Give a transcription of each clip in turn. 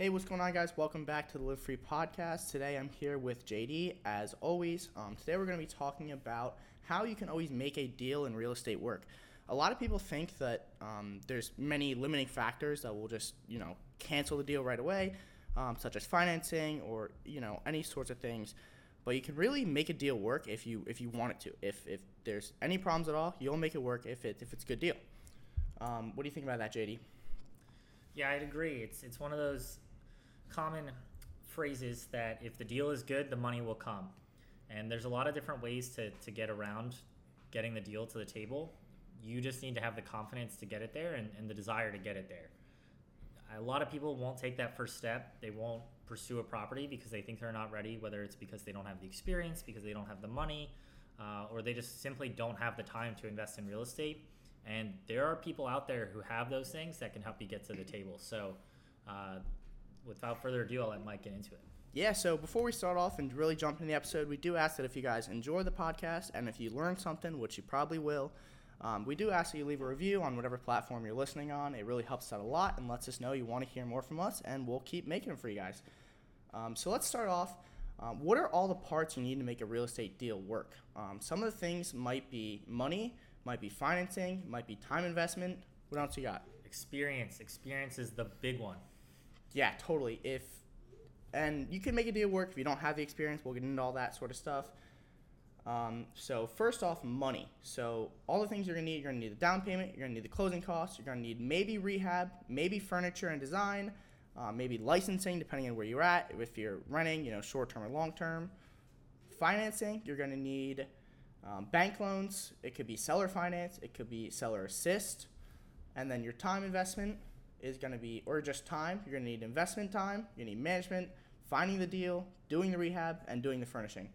Hey, what's going on, guys? Welcome back to the Live Free podcast. Today I'm here with JD, as always. Um, today we're going to be talking about how you can always make a deal in real estate work. A lot of people think that um, there's many limiting factors that will just, you know, cancel the deal right away, um, such as financing or, you know, any sorts of things. But you can really make a deal work if you if you want it to. If, if there's any problems at all, you'll make it work if, it, if it's a good deal. Um, what do you think about that, JD? Yeah, I'd agree. It's it's one of those common phrases that if the deal is good, the money will come. And there's a lot of different ways to, to get around getting the deal to the table. You just need to have the confidence to get it there and, and the desire to get it there. A lot of people won't take that first step. They won't pursue a property because they think they're not ready, whether it's because they don't have the experience, because they don't have the money, uh, or they just simply don't have the time to invest in real estate. And there are people out there who have those things that can help you get to the table. So, uh, without further ado, I'll let Mike get into it. Yeah, so before we start off and really jump into the episode, we do ask that if you guys enjoy the podcast and if you learn something, which you probably will, um, we do ask that you leave a review on whatever platform you're listening on. It really helps out a lot and lets us know you want to hear more from us, and we'll keep making them for you guys. Um, so let's start off. Um, what are all the parts you need to make a real estate deal work? Um, some of the things might be money, might be financing, might be time investment. What else you got? Experience. Experience is the big one. Yeah, totally. If and you can make a deal work if you don't have the experience. We'll get into all that sort of stuff. Um, so first off, money. So all the things you're gonna need, you're gonna need the down payment, you're gonna need the closing costs, you're gonna need maybe rehab, maybe furniture and design, uh, maybe licensing, depending on where you're at. If you're renting, you know, short term or long term. Financing, you're gonna need um, bank loans. It could be seller finance, it could be seller assist, and then your time investment is going to be, or just time. You're going to need investment time, you need management, finding the deal, doing the rehab, and doing the furnishing.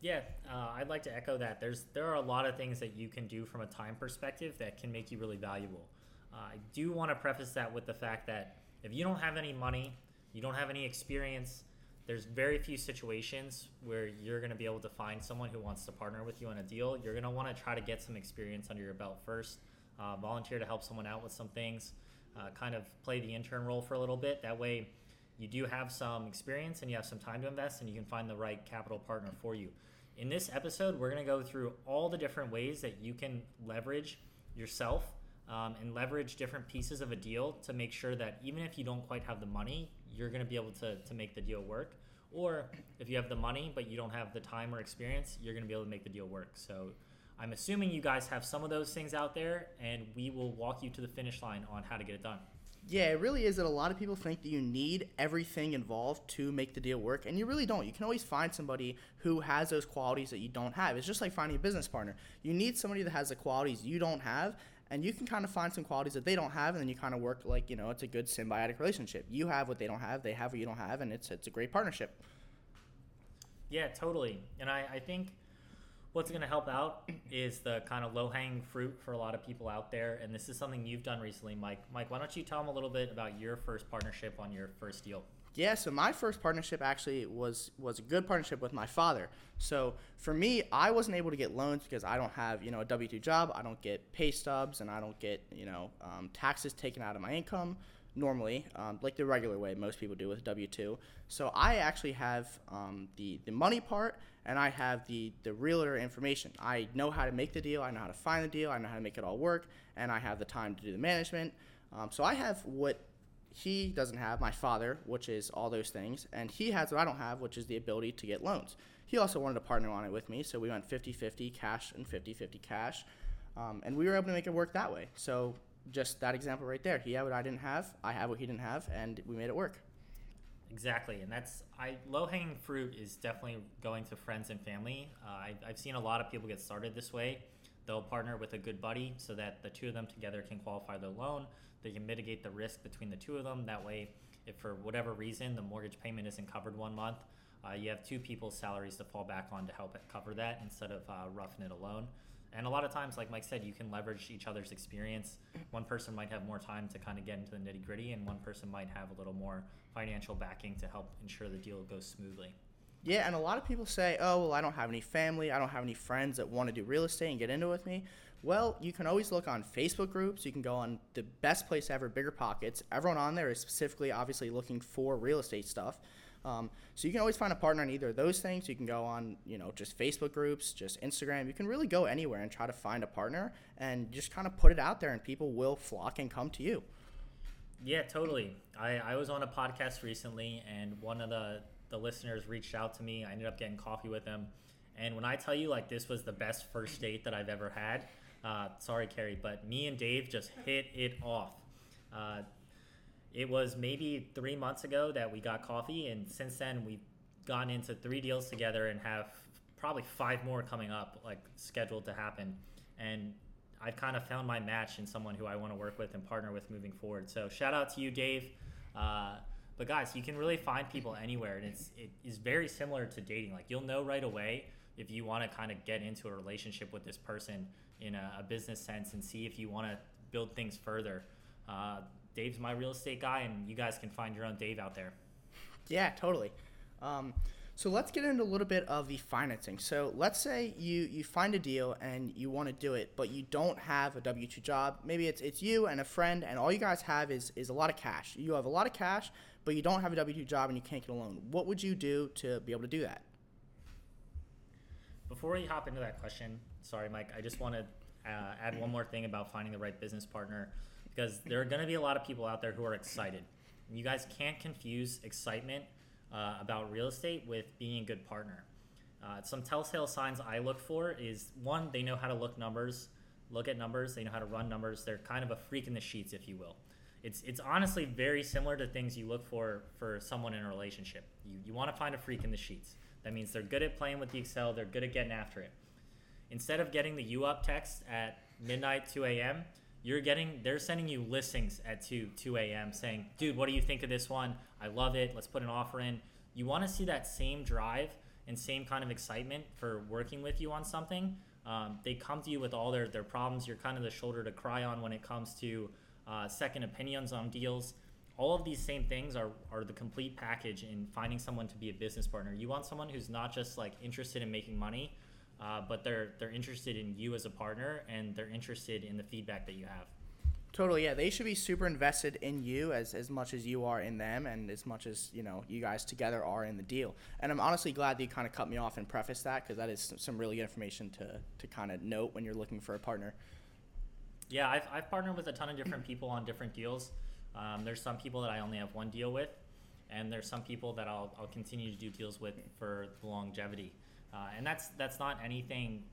Yeah, uh, I'd like to echo that. There's there are a lot of things that you can do from a time perspective that can make you really valuable. Uh, I do want to preface that with the fact that if you don't have any money, you don't have any experience, there's very few situations where you're going to be able to find someone who wants to partner with you on a deal. You're going to want to try to get some experience under your belt first, uh, volunteer to help someone out with some things uh, kind of play the intern role for a little bit. That way, you do have some experience and you have some time to invest, and you can find the right capital partner for you. In this episode, we're going to go through all the different ways that you can leverage yourself um, and leverage different pieces of a deal to make sure that even if you don't quite have the money, you're going to be able to, to make the deal work. Or if you have the money but you don't have the time or experience, you're going to be able to make the deal work. So I'm assuming you guys have some of those things out there, and we will walk you to the finish line on how to get it done. Yeah, it really is that a lot of people think that you need everything involved to make the deal work, and you really don't. You can always find somebody who has those qualities that you don't have. It's just like finding a business partner. You need somebody that has the qualities you don't have, and you can kind of find some qualities that they don't have, and then you kind of work like you know it's a good symbiotic relationship. You have what they don't have, they have what you don't have, and it's it's a great partnership. Yeah, totally. And I, I think what's going to help out is the kind of low hanging fruit for a lot of people out there. And this is something you've done recently, Mike. Mike, why don't you tell them a little bit about your first partnership on your first deal? Yeah, so my first partnership actually was was a good partnership with my father. So for me, I wasn't able to get loans because I don't have you know a W two job. I don't get pay stubs, and I don't get you know um, taxes taken out of my income normally, um, like the regular way most people do with W two. So I actually have um, the the money part, and I have the the realtor information. I know how to make the deal. I know how to find the deal. I know how to make it all work, and I have the time to do the management. Um, so I have what he doesn't have, my father, which is all those things, and he has what I don't have, which is the ability to get loans. He also wanted to partner on it with me, so we went 50 50 cash and 50 50 cash. Um, and we were able to make it work that way. So just that example right there. He had what I didn't have, I have what he didn't have, and we made it work. Exactly, and that's I low hanging fruit is definitely going to friends and family. Uh, I, I've seen a lot of people get started this way. They'll partner with a good buddy so that the two of them together can qualify their loan. They can mitigate the risk between the two of them. That way, if for whatever reason the mortgage payment isn't covered one month, uh, you have two people's salaries to fall back on to help cover that instead of uh, roughing it alone. And a lot of times, like Mike said, you can leverage each other's experience. One person might have more time to kind of get into the nitty gritty, and one person might have a little more financial backing to help ensure the deal goes smoothly. Yeah, and a lot of people say, oh, well, I don't have any family, I don't have any friends that want to do real estate and get into it with me. Well, you can always look on Facebook groups. You can go on the best place ever, Bigger Pockets. Everyone on there is specifically, obviously, looking for real estate stuff. Um, so you can always find a partner on either of those things. You can go on, you know, just Facebook groups, just Instagram. You can really go anywhere and try to find a partner and just kind of put it out there, and people will flock and come to you. Yeah, totally. I, I was on a podcast recently, and one of the, the listeners reached out to me. I ended up getting coffee with them. And when I tell you, like, this was the best first date that I've ever had, uh, sorry, Carrie, but me and Dave just hit it off. Uh, it was maybe three months ago that we got coffee, and since then we've gotten into three deals together and have probably five more coming up, like scheduled to happen. And I've kind of found my match in someone who I want to work with and partner with moving forward. So shout out to you, Dave. Uh, but guys, you can really find people anywhere, and it's it is very similar to dating. Like you'll know right away if you want to kind of get into a relationship with this person in a, a business sense and see if you want to build things further. Uh, Dave's my real estate guy, and you guys can find your own Dave out there. Yeah, totally. Um, so let's get into a little bit of the financing. So let's say you you find a deal and you want to do it, but you don't have a W two job. Maybe it's it's you and a friend, and all you guys have is is a lot of cash. You have a lot of cash, but you don't have a W two job and you can't get a loan. What would you do to be able to do that? Before we hop into that question, sorry, Mike, I just want to uh, add one more thing about finding the right business partner because there are going to be a lot of people out there who are excited. You guys can't confuse excitement uh, about real estate with being a good partner. Uh, some telltale signs I look for is one, they know how to look numbers, look at numbers, they know how to run numbers. They're kind of a freak in the sheets, if you will. It's, it's honestly very similar to things you look for for someone in a relationship. You, you want to find a freak in the sheets. That means they're good at playing with the Excel, they're good at getting after it. Instead of getting the you up text at midnight, 2 a.m., you're getting they're sending you listings at 2 2 a.m saying dude what do you think of this one? I love it. Let's put an offer in. You want to see that same drive and same kind of excitement for working with you on something. Um, they come to you with all their, their problems. You're kind of the shoulder to cry on when it comes to uh, second opinions on deals. All of these same things are, are the complete package in finding someone to be a business partner. You want someone who's not just like interested in making money uh, but they're they're interested in you as a partner and they're interested in the feedback that you have. Totally, yeah. They should be super invested in you as, as much as you are in them, and as much as you know you guys together are in the deal. And I'm honestly glad that you kind of cut me off and preface that because that is some really good information to to kind of note when you're looking for a partner. Yeah, I've I've partnered with a ton of different people on different deals. Um, there's some people that I only have one deal with, and there's some people that I'll I'll continue to do deals with for the longevity. Uh, and that's that's not anything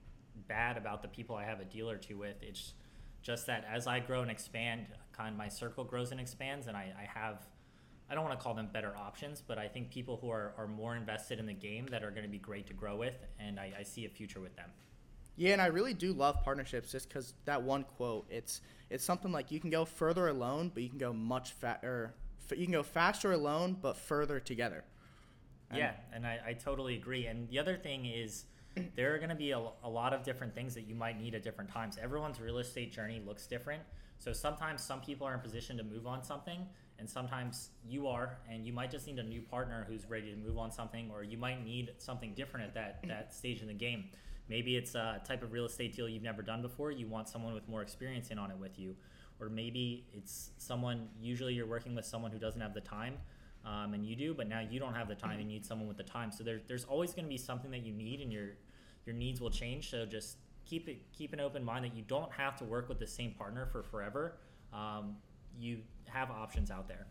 bad about the people I have a deal or two with. It's just that as I grow and expand, kind of my circle grows and expands, and I, I have I don't want to call them better options, but I think people who are, are more invested in the game that are going to be great to grow with, and I, I see a future with them. Yeah, and I really do love partnerships just because that one quote, it's it's something like you can go further alone, but you can go much faster. You can go faster alone, but further together. And yeah, and I, I totally agree. And the other thing is, there are going to be a, a lot of different things that you might need at different times. Everyone's real estate journey looks different. So sometimes some people are in position to move on something, and sometimes you are, and you might just need a new partner who's ready to move on something, or you might need something different at that, that stage in the game. Maybe it's a type of real estate deal you've never done before. You want someone with more experience in on it with you. Or maybe it's someone, usually you're working with someone who doesn't have the time um, and you do, but now you don't have the time. And you need someone with the time. So there, there's always going to be something that you need, and your your needs will change. So just keep it keep an open mind that you don't have to work with the same partner for forever. Um, you have options out there.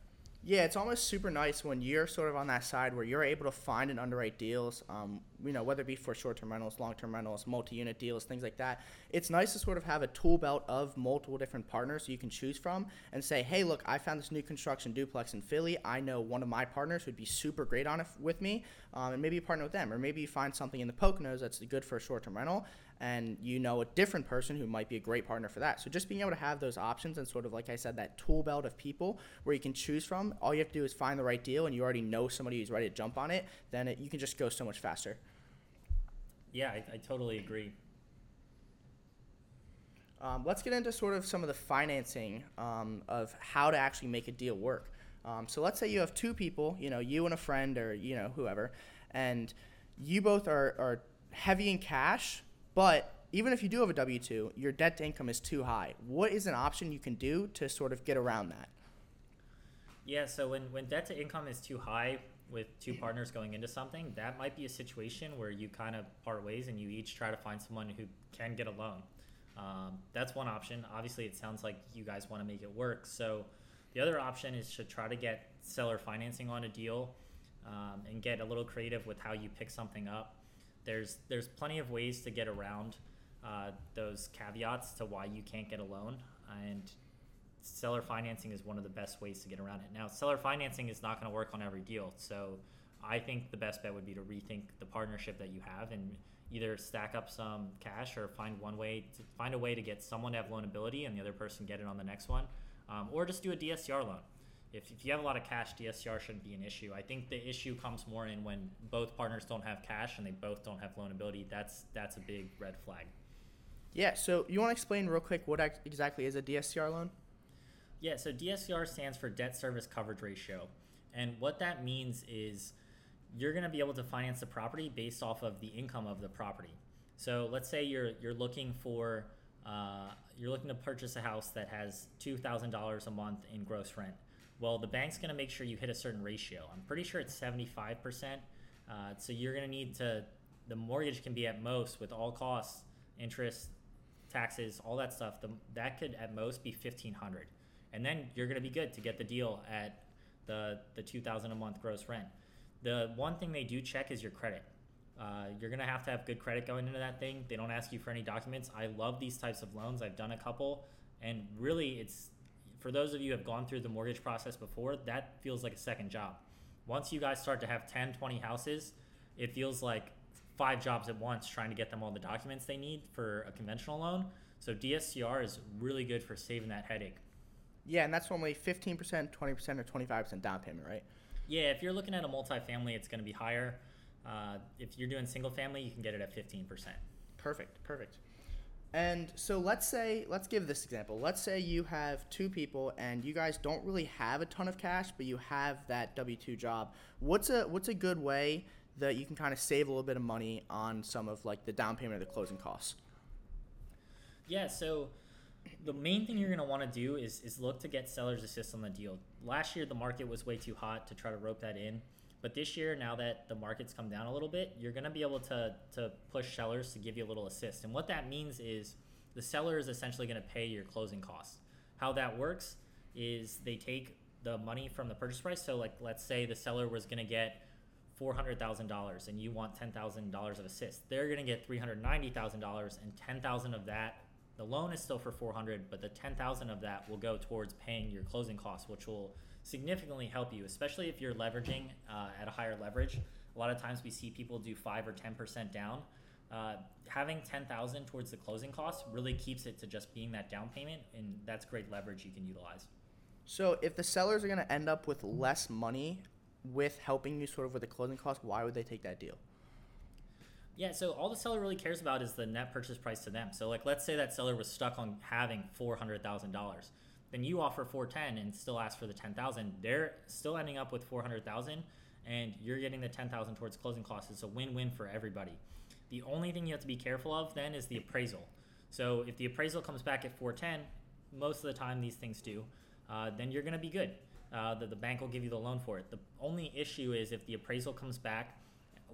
Yeah, it's almost super nice when you're sort of on that side where you're able to find and underwrite deals, um, you know, whether it be for short-term rentals, long-term rentals, multi-unit deals, things like that. It's nice to sort of have a tool belt of multiple different partners you can choose from and say, hey, look, I found this new construction duplex in Philly. I know one of my partners would be super great on it with me, um, and maybe partner with them, or maybe you find something in the Poconos that's good for a short-term rental, and you know a different person who might be a great partner for that. So just being able to have those options and sort of like I said, that tool belt of people where you can choose from. All you have to do is find the right deal, and you already know somebody who's ready to jump on it. Then it, you can just go so much faster. Yeah, I, I totally agree. Um, let's get into sort of some of the financing um, of how to actually make a deal work. Um, so let's say you have two people, you know, you and a friend or you know whoever, and you both are, are heavy in cash, but even if you do have a W two, your debt to income is too high. What is an option you can do to sort of get around that? Yeah, so when, when debt to income is too high with two partners going into something, that might be a situation where you kind of part ways and you each try to find someone who can get a loan. Um, that's one option. Obviously, it sounds like you guys want to make it work. So the other option is to try to get seller financing on a deal um, and get a little creative with how you pick something up. There's there's plenty of ways to get around uh, those caveats to why you can't get a loan, and seller financing is one of the best ways to get around it. Now, seller financing is not going to work on every deal, so I think the best bet would be to rethink the partnership that you have and either stack up some cash or find one way to find a way to get someone to have loanability and the other person get it on the next one, um, or just do a DSCR loan. If, if you have a lot of cash, DSCR shouldn't be an issue. I think the issue comes more in when both partners don't have cash and they both don't have loanability. That's that's a big red flag. Yeah. So you want to explain real quick what exactly is a DSCR loan? Yeah, so DSCR stands for debt service coverage ratio. And what that means is you're going to be able to finance the property based off of the income of the property. So let's say you're you're looking for uh, you're looking to purchase a house that has two thousand dollars a month in gross rent. Well, the bank's going to make sure you hit a certain ratio. I'm pretty sure it's seventy five percent. Uh, so you're going to need to the mortgage can be at most with all costs, interest, taxes, all that stuff. The, that could at most be fifteen hundred and then you're going to be good to get the deal at the the 2000 a month gross rent the one thing they do check is your credit uh, you're going to have to have good credit going into that thing they don't ask you for any documents i love these types of loans i've done a couple and really it's for those of you who have gone through the mortgage process before that feels like a second job once you guys start to have 10 20 houses it feels like five jobs at once trying to get them all the documents they need for a conventional loan so dscr is really good for saving that headache Yeah, and that's normally 15%, 20%, or 25% down payment, right? Yeah, if you're looking at a multifamily, it's going to be higher. Uh, if you're doing single family, you can get it at 15%. Perfect, perfect. And so let's say, let's give this example. Let's say you have two people and you guys don't really have a ton of cash, but you have that W two job. What's a what's a good way that you can kind of save a little bit of money on some of like the down payment or the closing costs? Yeah, so the main thing you're going to want to do is, is look to get sellers assist on the deal. Last year, the market was way too hot to try to rope that in. But this year, now that the market's come down a little bit, you're going to be able to, to push sellers to give you a little assist. And what that means is the seller is essentially going to pay your closing costs. How that works is they take the money from the purchase price. So, like, let's say the seller was going to get $400,000 and you want $10,000 of assist. They're going to get $390,000 and 10,000 of that the loan is still for 400 but the 10000 of that will go towards paying your closing costs which will significantly help you especially if you're leveraging uh, at a higher leverage a lot of times we see people do 5 or 10% down uh, having 10000 towards the closing costs really keeps it to just being that down payment and that's great leverage you can utilize So if the sellers are going to end up with less money with helping you sort of with the closing costs, why would they take that deal? Yeah, so all the seller really cares about is the net purchase price to them. So like let's say that seller was stuck on having four hundred thousand dollars. Then you offer four ten and still ask for the ten thousand. They're still ending up with four hundred thousand and you're getting the ten thousand towards closing costs. It's a win win for everybody. The only thing you have to be careful of then is the appraisal. So if the appraisal comes back at four ten, most of the time these things do, uh, then you're gonna be good. Uh, the bank will give you the loan for it. The only issue is if the appraisal comes back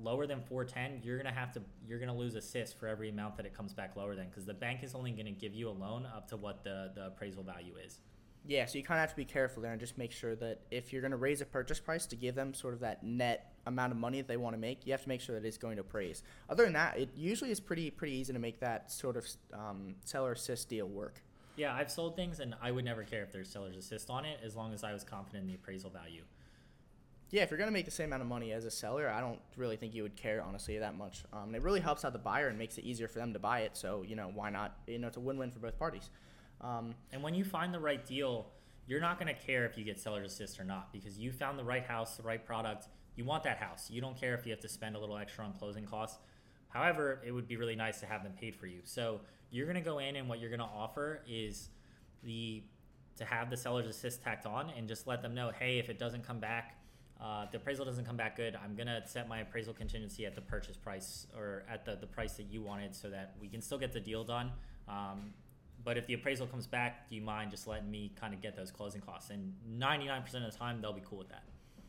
lower than 410 you're gonna have to you're gonna lose assist for every amount that it comes back lower than because the bank is only gonna give you a loan up to what the the appraisal value is Yeah, so you kind of have to be careful there and just make sure that if you're going to raise a purchase price to give them sort of that net amount of money that they want to make, you have to make sure that it's going to appraise. Other than that, it usually is pretty pretty easy to make that sort of um, seller assist deal work. yeah i've sold things and i would never care if there's seller's assist on it as long as i was confident in the appraisal value Yeah, if you're to make the same amount of money as a seller, I don't really think you would care honestly that much. Um, and it really helps out the buyer and makes it easier for them to buy it. So you know why not? You know it's a win-win for both parties. Um, and when you find the right deal you're not to care if you get seller's assist or not because you found the right house the right product you want that house you don't care if you have to spend a little extra on closing costs however it would be really nice to have them paid for you so you're to go in and what you're to offer is the to have the seller's assist tacked on and just let them know hey if it doesn't come back uh, the appraisal doesn't come back good, I'm gonna set my appraisal contingency at the purchase price or at the, the price that you wanted so that we can still get the deal done. Um, but if the appraisal comes back, do you mind just letting me kind of get those closing costs? And 99% of the time, they'll be cool with that.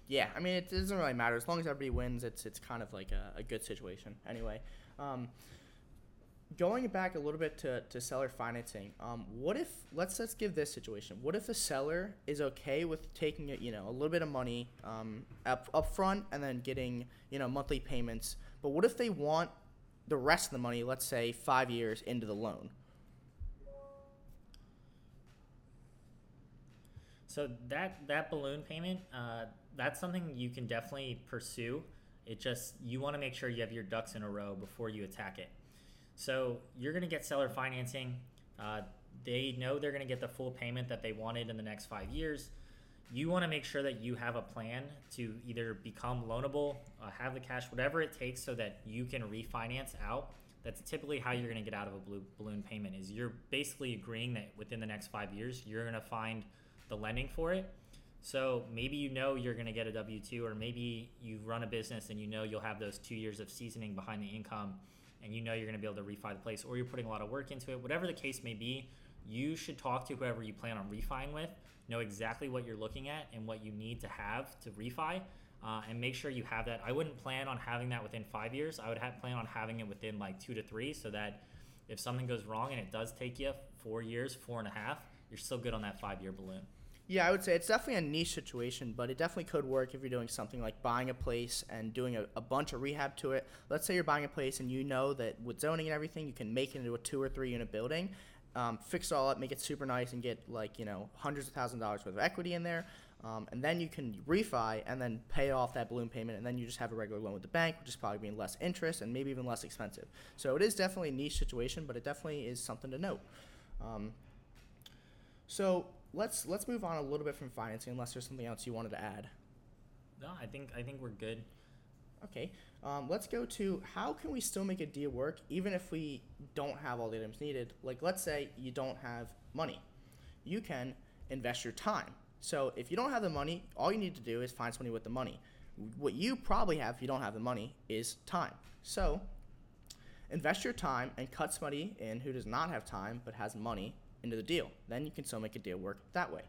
Yeah, I mean, it doesn't really matter as long as everybody wins. It's it's kind of like a, a good situation. Anyway, um, going back a little bit to, to seller financing. Um, what if let's let's give this situation. What if the seller is okay with taking it, you know, a little bit of money um, up up front and then getting you know monthly payments. But what if they want the rest of the money, let's say five years into the loan? So that that balloon payment, uh, that's something you can definitely pursue. It just you want to make sure you have your ducks in a row before you attack it. So you're going to get seller financing. Uh, they know they're going to get the full payment that they wanted in the next five years. You want to make sure that you have a plan to either become loanable, uh, have the cash, whatever it takes, so that you can refinance out. That's typically how you're going to get out of a blue balloon payment. Is you're basically agreeing that within the next five years you're going to find the lending for it. So maybe you know you're going to get a W 2, or maybe you run a business and you know you'll have those two years of seasoning behind the income and you know you're going to be able to refi the place, or you're putting a lot of work into it. Whatever the case may be, you should talk to whoever you plan on refining with, know exactly what you're looking at and what you need to have to refi. Uh, and make sure you have that. I wouldn't plan on having that within five years. I would have plan on having it within like two to three, so that if something goes wrong and it does take you four years, four and a half, you're still good on that five year balloon. Yeah, I would say it's definitely a niche situation, but it definitely could work if you're doing something like buying a place and doing a, a, bunch of rehab to it. Let's say you're buying a place and you know that with zoning and everything, you can make it into a two or three unit building, um, fix it all up, make it super nice, and get like you know hundreds of thousand dollars worth of equity in there. Um, and then you can refi and then pay off that balloon payment, and then you just have a regular loan with the bank, which is probably being less interest and maybe even less expensive. So it is definitely a niche situation, but it definitely is something to note. Um, so let's let's move on a little bit from financing, unless there's something else you wanted to add. No, I think I think we're good. Okay, um, let's go to how can we still make a deal work even if we don't have all the items needed. Like let's say you don't have money, you can invest your time. So if you don't have the money, all you need to do is find somebody with the money. What you probably have if you don't have the money is time. So invest your time and cut somebody in who does not have time but has money into the deal. Then you can still make a deal work that way.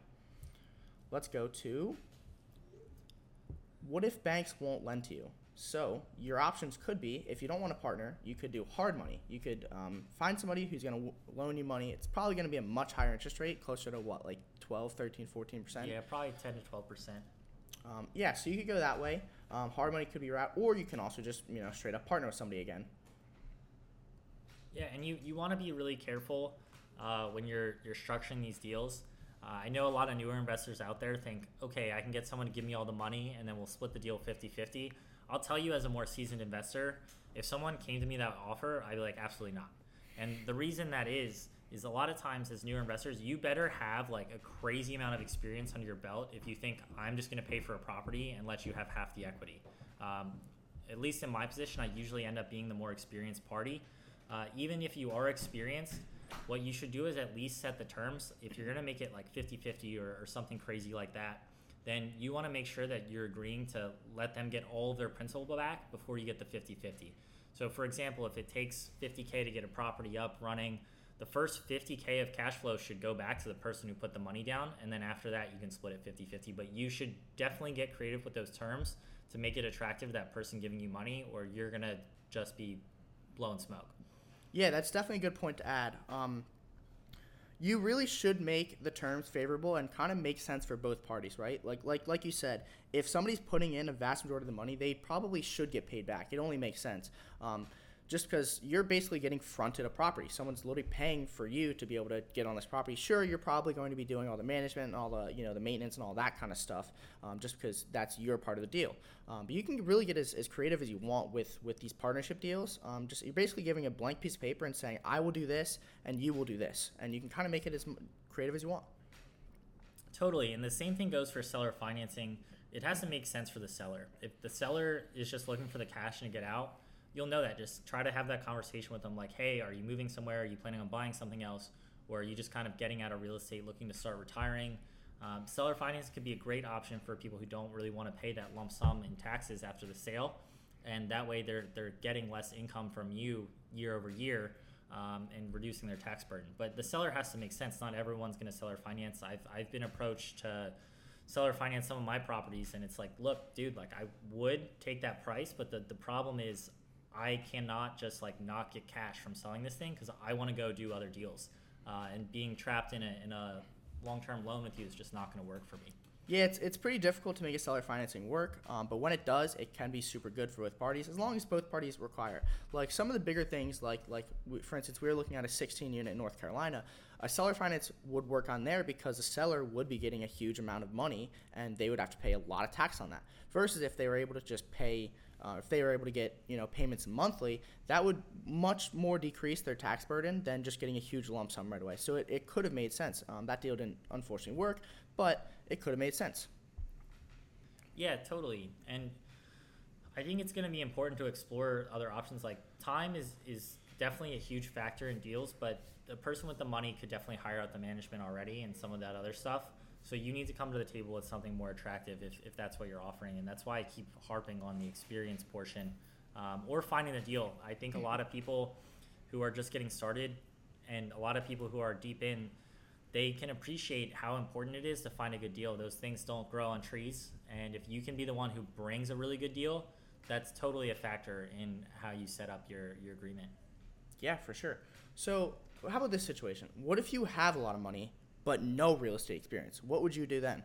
Let's go to what if banks won't lend to you? So your options could be if you don't want to partner, you could do hard money. You could um, find somebody who's going to w- loan you money. It's probably going to be a much higher interest rate, closer to what, like 12, 13, 14%? Yeah, probably 10 to 12%. Um, yeah, so you could go that way. Um, hard money could be your route, or you can also just, you know, straight up partner with somebody again. Yeah, and you, you want to be really careful uh, when you're you're structuring these deals. Uh, I know a lot of newer investors out there think, okay, I can get someone to give me all the money and then we'll split the deal 50 50. I'll tell you, as a more seasoned investor, if someone came to me that offer, I'd be like, absolutely not. And the reason that is, is a lot of times as newer investors, you better have like a crazy amount of experience under your belt if you think I'm just going to pay for a property and let you have half the equity. Um, at least in my position, I usually end up being the more experienced party. Uh, even if you are experienced, what you should do is at least set the terms. If you're going to make it like 50 50 or, or something crazy like that, then you want to make sure that you're agreeing to let them get all of their principal back before you get the 50 50. So, for example, if it takes 50K to get a property up running, the first 50K of cash flow should go back to the person who put the money down. And then after that, you can split it 50 50. But you should definitely get creative with those terms to make it attractive that person giving you money, or you're going to just be blowing smoke. Yeah, that's definitely a good point to add. Um, you really should make the terms favorable and kind of make sense for both parties, right? Like like like you said, if somebody's putting in a vast majority of the money, they probably should get paid back. It only makes sense. Um, just because you're basically getting fronted a property. Someone's literally paying for you to be able to get on this property. Sure, you're probably going to be doing all the management and all the you know the maintenance and all that kind of stuff, um, just because that's your part of the deal. Um, but you can really get as, as creative as you want with with these partnership deals. Um, just you're basically giving a blank piece of paper and saying, I will do this and you will do this, and you can kind of make it as creative as you want. Totally, and the same thing goes for seller financing. It has to make sense for the seller. If the seller is just looking for the cash and to get out you'll know that. Just try to have that conversation with them like, hey, are you moving somewhere? Are you planning on buying something else? Or are you just kind of getting out of real estate looking to start retiring? Um, seller finance could be a great option for people who don't really want to pay that lump sum in taxes after the sale, and that way they're they're getting less income from you year over year. Um, and reducing their tax burden, but the seller has to make sense. Not everyone's going to seller finance. I've, I've been approached to seller finance some of my properties, and it's like, look, dude, like I would take that price, but the, the problem is I cannot just like not get cash from selling this thing because I want to go do other deals, uh, and being trapped in a in a long term loan with you is just not going to work for me. Yeah, it's, it's pretty difficult to make a seller financing work, um, but when it does, it can be super good for both parties as long as both parties require. Like some of the bigger things, like like we, for instance, we were looking at a 16 unit in North Carolina. A seller finance would work on there because the seller would be getting a huge amount of money, and they would have to pay a lot of tax on that. Versus if they were able to just pay, uh, if they were able to get you know payments monthly, that would much more decrease their tax burden than just getting a huge lump sum right away. So it, it could have made sense. Um, that deal didn't unfortunately work, but it could have made sense. Yeah, totally. And I think it's going to be important to explore other options. Like time is is definitely a huge factor in deals, but the person with the money could definitely hire out the management already and some of that other stuff. So you need to come to the table with something more attractive if, if that's what you're offering, and that's why I keep harping on the experience portion um, or finding a deal. I think a lot of people who are just getting started and a lot of people who are deep in they can appreciate how important it is to find a good deal. Those things don't grow on trees, and if you can be the one who brings a really good deal, that's totally a factor in how you set up your your agreement. Yeah, for sure. So, how about this situation? What if you have a lot of money but no real estate experience? What would you do then?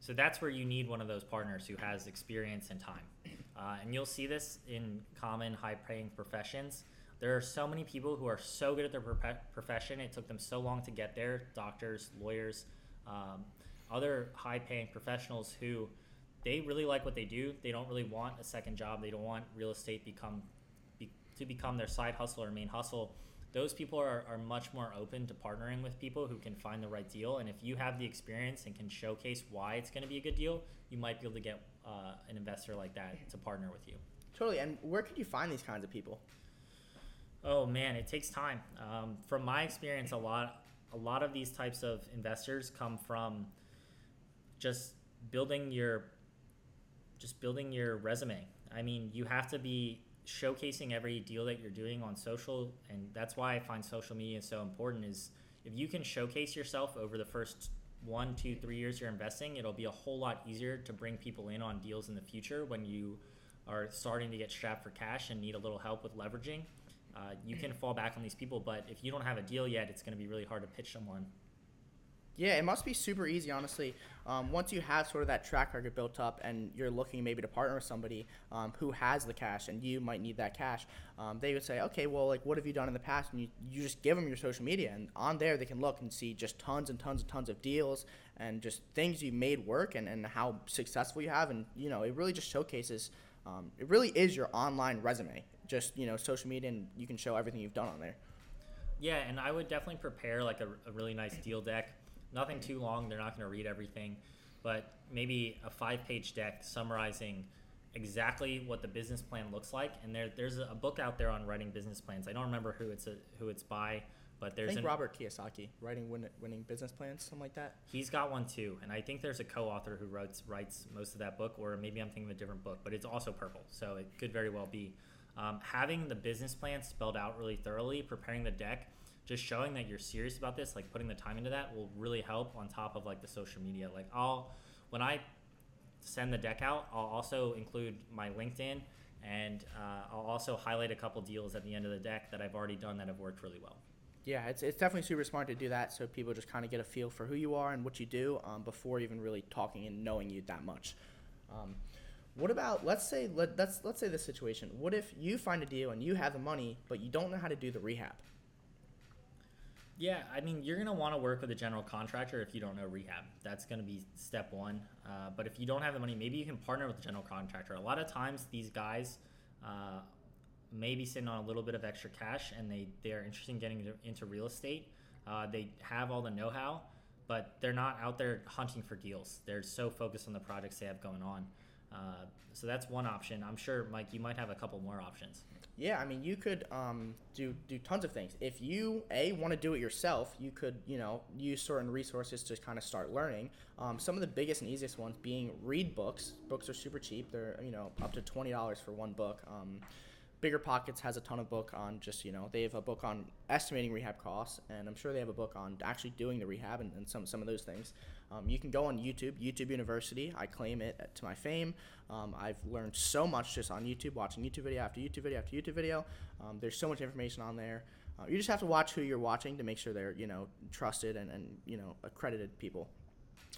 So that's where you need one of those partners who has experience and time. Uh, and you'll see this in common high paying professions. There are so many people who are so good at their profession. It took them so long to get there doctors, lawyers, um, other high paying professionals who they really like what they do. They don't really want a second job. They don't want real estate become be, to become their side hustle or main hustle. Those people are, are much more open to partnering with people who can find the right deal. And if you have the experience and can showcase why it's going to be a good deal, you might be able to get uh, an investor like that to partner with you. Totally. And where could you find these kinds of people? Oh man, it takes time. Um, from my experience, a lot a lot of these types of investors come from just building your just building your resume. I mean, you have to be showcasing every deal that you're doing on social, and that's why I find social media so important. Is if you can showcase yourself over the first one, two, three years you're investing, it'll be a whole lot easier to bring people in on deals in the future when you are starting to get strapped for cash and need a little help with leveraging uh, you can fall back on these people, but if you don't have a deal yet, it's going to be really hard to pitch someone. Yeah, it must be super easy, honestly. Um, once you have sort of that track record built up and you're looking maybe to partner with somebody um, who has the cash and you might need that cash, um, they would say, okay, well, like, what have you done in the past? And you, you just give them your social media, and on there they can look and see just tons and tons and tons of deals and just things you made work and, and how successful you have. And, you know, it really just showcases, um, it really is your online resume just you know social media and you can show everything you've done on there. Yeah, and I would definitely prepare like a, a really nice deal deck. Nothing too long; they're not going to read everything, but maybe a five-page deck summarizing exactly what the business plan looks like. And there, there's a book out there on writing business plans. I don't remember who it's a, who it's by, but there's I think an, Robert Kiyosaki writing win, winning business plans, something like that. He's got one too, and I think there's a co-author who writes writes most of that book, or maybe I'm thinking of a different book, but it's also purple, so it could very well be. Um, having the business plan spelled out really thoroughly, preparing the deck, just showing that you're serious about this, like putting the time into that, will really help on top of like the social media. Like I'll when I send the deck out, I'll also include my LinkedIn and uh, I'll also highlight a couple deals at the end of the deck that I've already done that have worked really well. Yeah, it's, it's definitely super smart to do that so people just kind of get a feel for who you are and what you do um, before even really talking and knowing you that much. Um, what about let's say let, let's let's say this situation. What if you find a deal and you have the money, but you don't know how to do the rehab? Yeah, I mean, you're going to want to work with a general contractor if you don't know rehab. That's going to be step one. Uh, but if you don't have the money, maybe you can partner with a general contractor. A lot of times, these guys uh, may be sitting on a little bit of extra cash and they, they are interested in getting into real estate. Uh, they have all the know how, but they're not out there hunting for deals. They're so focused on the projects they have going on. Uh, so that's one option. I'm sure, Mike, you might have a couple more options. Yeah, I mean, you could um, do do tons of things. If you a want to do it yourself, you could you know use certain resources to kind of start learning. Um, some of the biggest and easiest ones being read books. Books are super cheap. They're you know up to twenty dollars for one book. Um, Bigger Pockets has a ton of book on just you know they have a book on estimating rehab costs, and I'm sure they have a book on actually doing the rehab and, and some some of those things. Um, you can go on YouTube, YouTube University. I claim it to my fame. Um, I've learned so much just on YouTube, watching YouTube video after YouTube video after YouTube video. Um, there's so much information on there. Uh, you just have to watch who you're watching to make sure they're you know trusted and, and you know accredited people.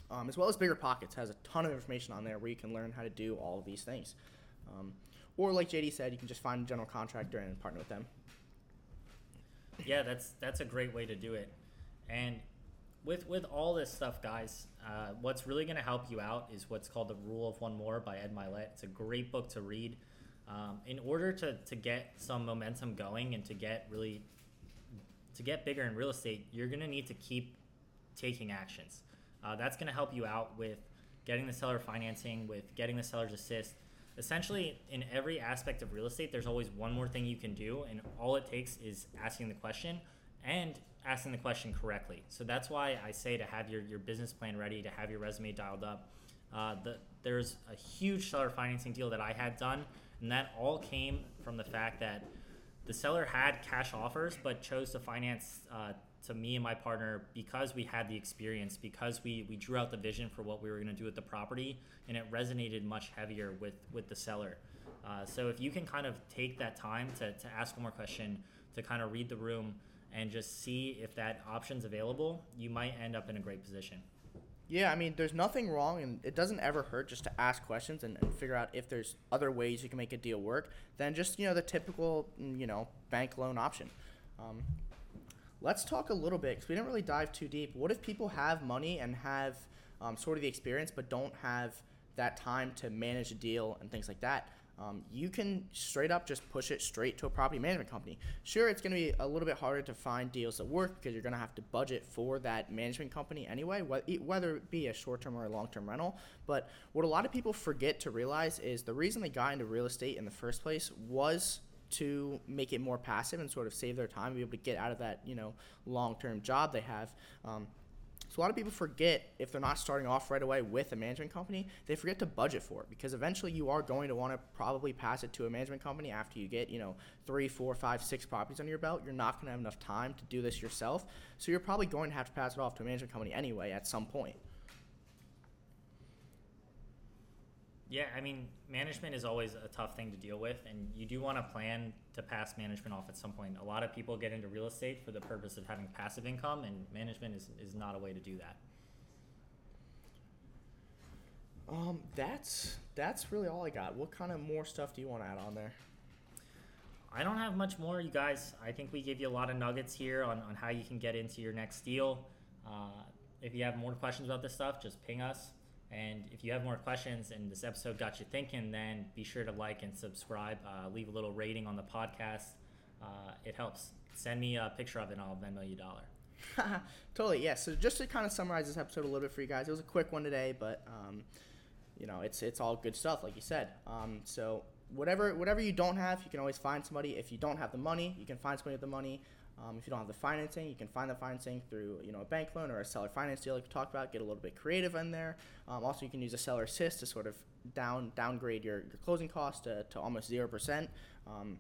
Um, as well as Bigger Pockets has a ton of information on there where you can learn how to do all of these things. Um, or like JD said, you can just find a general contractor and partner with them. Yeah, that's that's a great way to do it. And with with all this stuff, guys, uh, what's really going to help you out is what's called the Rule of One More by Ed Mylett. It's a great book to read. Um, in order to, to get some momentum going and to get really to get bigger in real estate, you're going to need to keep taking actions. Uh, that's going to help you out with getting the seller financing, with getting the seller's assist. Essentially, in every aspect of real estate, there's always one more thing you can do, and all it takes is asking the question and asking the question correctly. So that's why I say to have your, your business plan ready, to have your resume dialed up. Uh, the, there's a huge seller financing deal that I had done, and that all came from the fact that the seller had cash offers but chose to finance uh, to me and my partner because we had the experience, because we, we drew out the vision for what we were going to do with the property, and it resonated much heavier with, with the seller. Uh, so if you can kind of take that time to, to ask one more question, to kind of read the room, and just see if that option's available, you might end up in a great position. Yeah, I mean, there's nothing wrong, and it doesn't ever hurt just to ask questions and, and figure out if there's other ways you can make a deal work than just you know the typical mm, you know bank loan option. Um, let's talk a little bit because we didn't really dive too deep. What if people have money and have um, sort of the experience but don't have that time to manage a deal and things like that? um, you can straight up just push it straight to a property management company. Sure, it's going to be a little bit harder to find deals that work because you're going to have to budget for that management company anyway, whether it be a short term or a long term rental. But what a lot of people forget to realize is the reason they got into real estate in the first place was to make it more passive and sort of save their time, and be able to get out of that you know long term job they have. Um, so a lot of people forget if they're not starting off right away with a management company, they forget to budget for it because eventually you are going to want to probably pass it to a management company after you get you know three, four, five, six properties under your belt. You're not going to have enough time to do this yourself, so you're probably going to have to pass it off to a management company anyway at some point. Yeah, I mean, management is always a tough thing to deal with, and you do want to plan to pass management off at some point. A lot of people get into real estate for the purpose of having passive income, and management is, is not a way to do that. Um, that's that's really all I got. What kind of more stuff do you want to add on there? I don't have much more, you guys. I think we gave you a lot of nuggets here on, on how you can get into your next deal. Uh, if you have more questions about this stuff, just ping us. And if you have more questions and this episode got you thinking, then be sure to like and subscribe. Uh, leave a little rating on the podcast. Uh, it helps. Send me a picture of it and I'll Venmo you a dollar. totally, yeah. So just to kind of summarize this episode a little bit for you guys, it was a quick one today, but um, you know, it's it's all good stuff, like you said. Um, so whatever whatever you don't have, you can always find somebody. If you don't have the money, you can find somebody with the money. Um, if you don't have the financing, you can find the financing through you know a bank loan or a seller finance deal like we talked about. Get a little bit creative in there. Um, also, you can use a seller assist to sort of down downgrade your, your closing cost to, to almost zero percent. Um,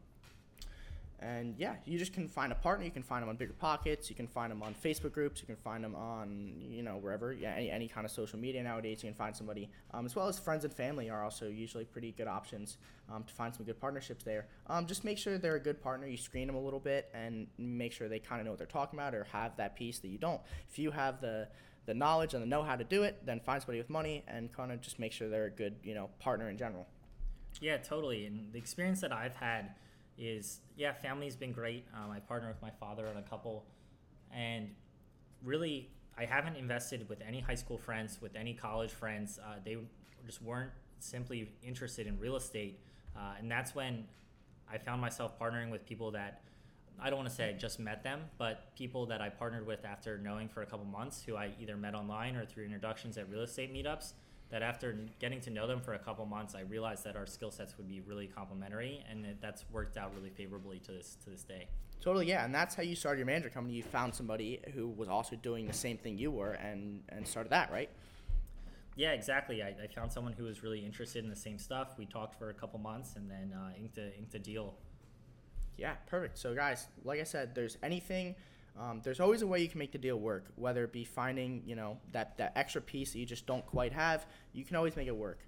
and yeah, you just can find a partner. You can find them on Bigger Pockets. You can find them on Facebook groups. You can find them on you know wherever. Yeah, any, any kind of social media nowadays. You can find somebody, um, as well as friends and family are also usually pretty good options um, to find some good partnerships there. Um, just make sure they're a good partner. You screen them a little bit and make sure they kind of know what they're talking about or have that piece that you don't. If you have the the knowledge and the know how to do it, then find somebody with money and kind of just make sure they're a good you know partner in general. Yeah, totally. And the experience that I've had is yeah, family's been great. Um, I partner with my father on a couple, and really, I haven't invested with any high school friends, with any college friends. Uh, they just weren't simply interested in real estate, uh, and that's when I found myself partnering with people that I don't want to say I just met them, but people that I partnered with after knowing for a couple months, who I either met online or through introductions at real estate meetups, that after getting to know them for a couple months, I realized that our skill sets would be really complementary, and that that's worked out really favorably to this to this day. Totally, yeah, and that's how you started your manager company. You found somebody who was also doing the same thing you were, and and started that, right? Yeah, exactly. I, I found someone who was really interested in the same stuff. We talked for a couple months, and then uh, inked a inked a deal. Yeah, perfect. So, guys, like I said, there's anything, um, there's always a way you can make the deal work. Whether it be finding, you know, that that extra piece that you just don't quite have, you can always make it work.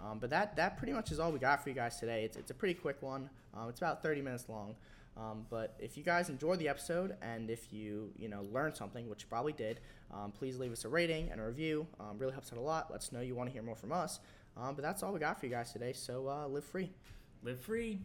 Um, but that that pretty much is all we got for you guys today. It's it's a pretty quick one. Um, it's about 30 minutes long. Um, but if you guys enjoyed the episode and if you you know learned something, which you probably did, um, please leave us a rating and a review. Um, really helps out a lot. Let us know you want to hear more from us. But that's all we got for you guys today. So uh, live free. Live free.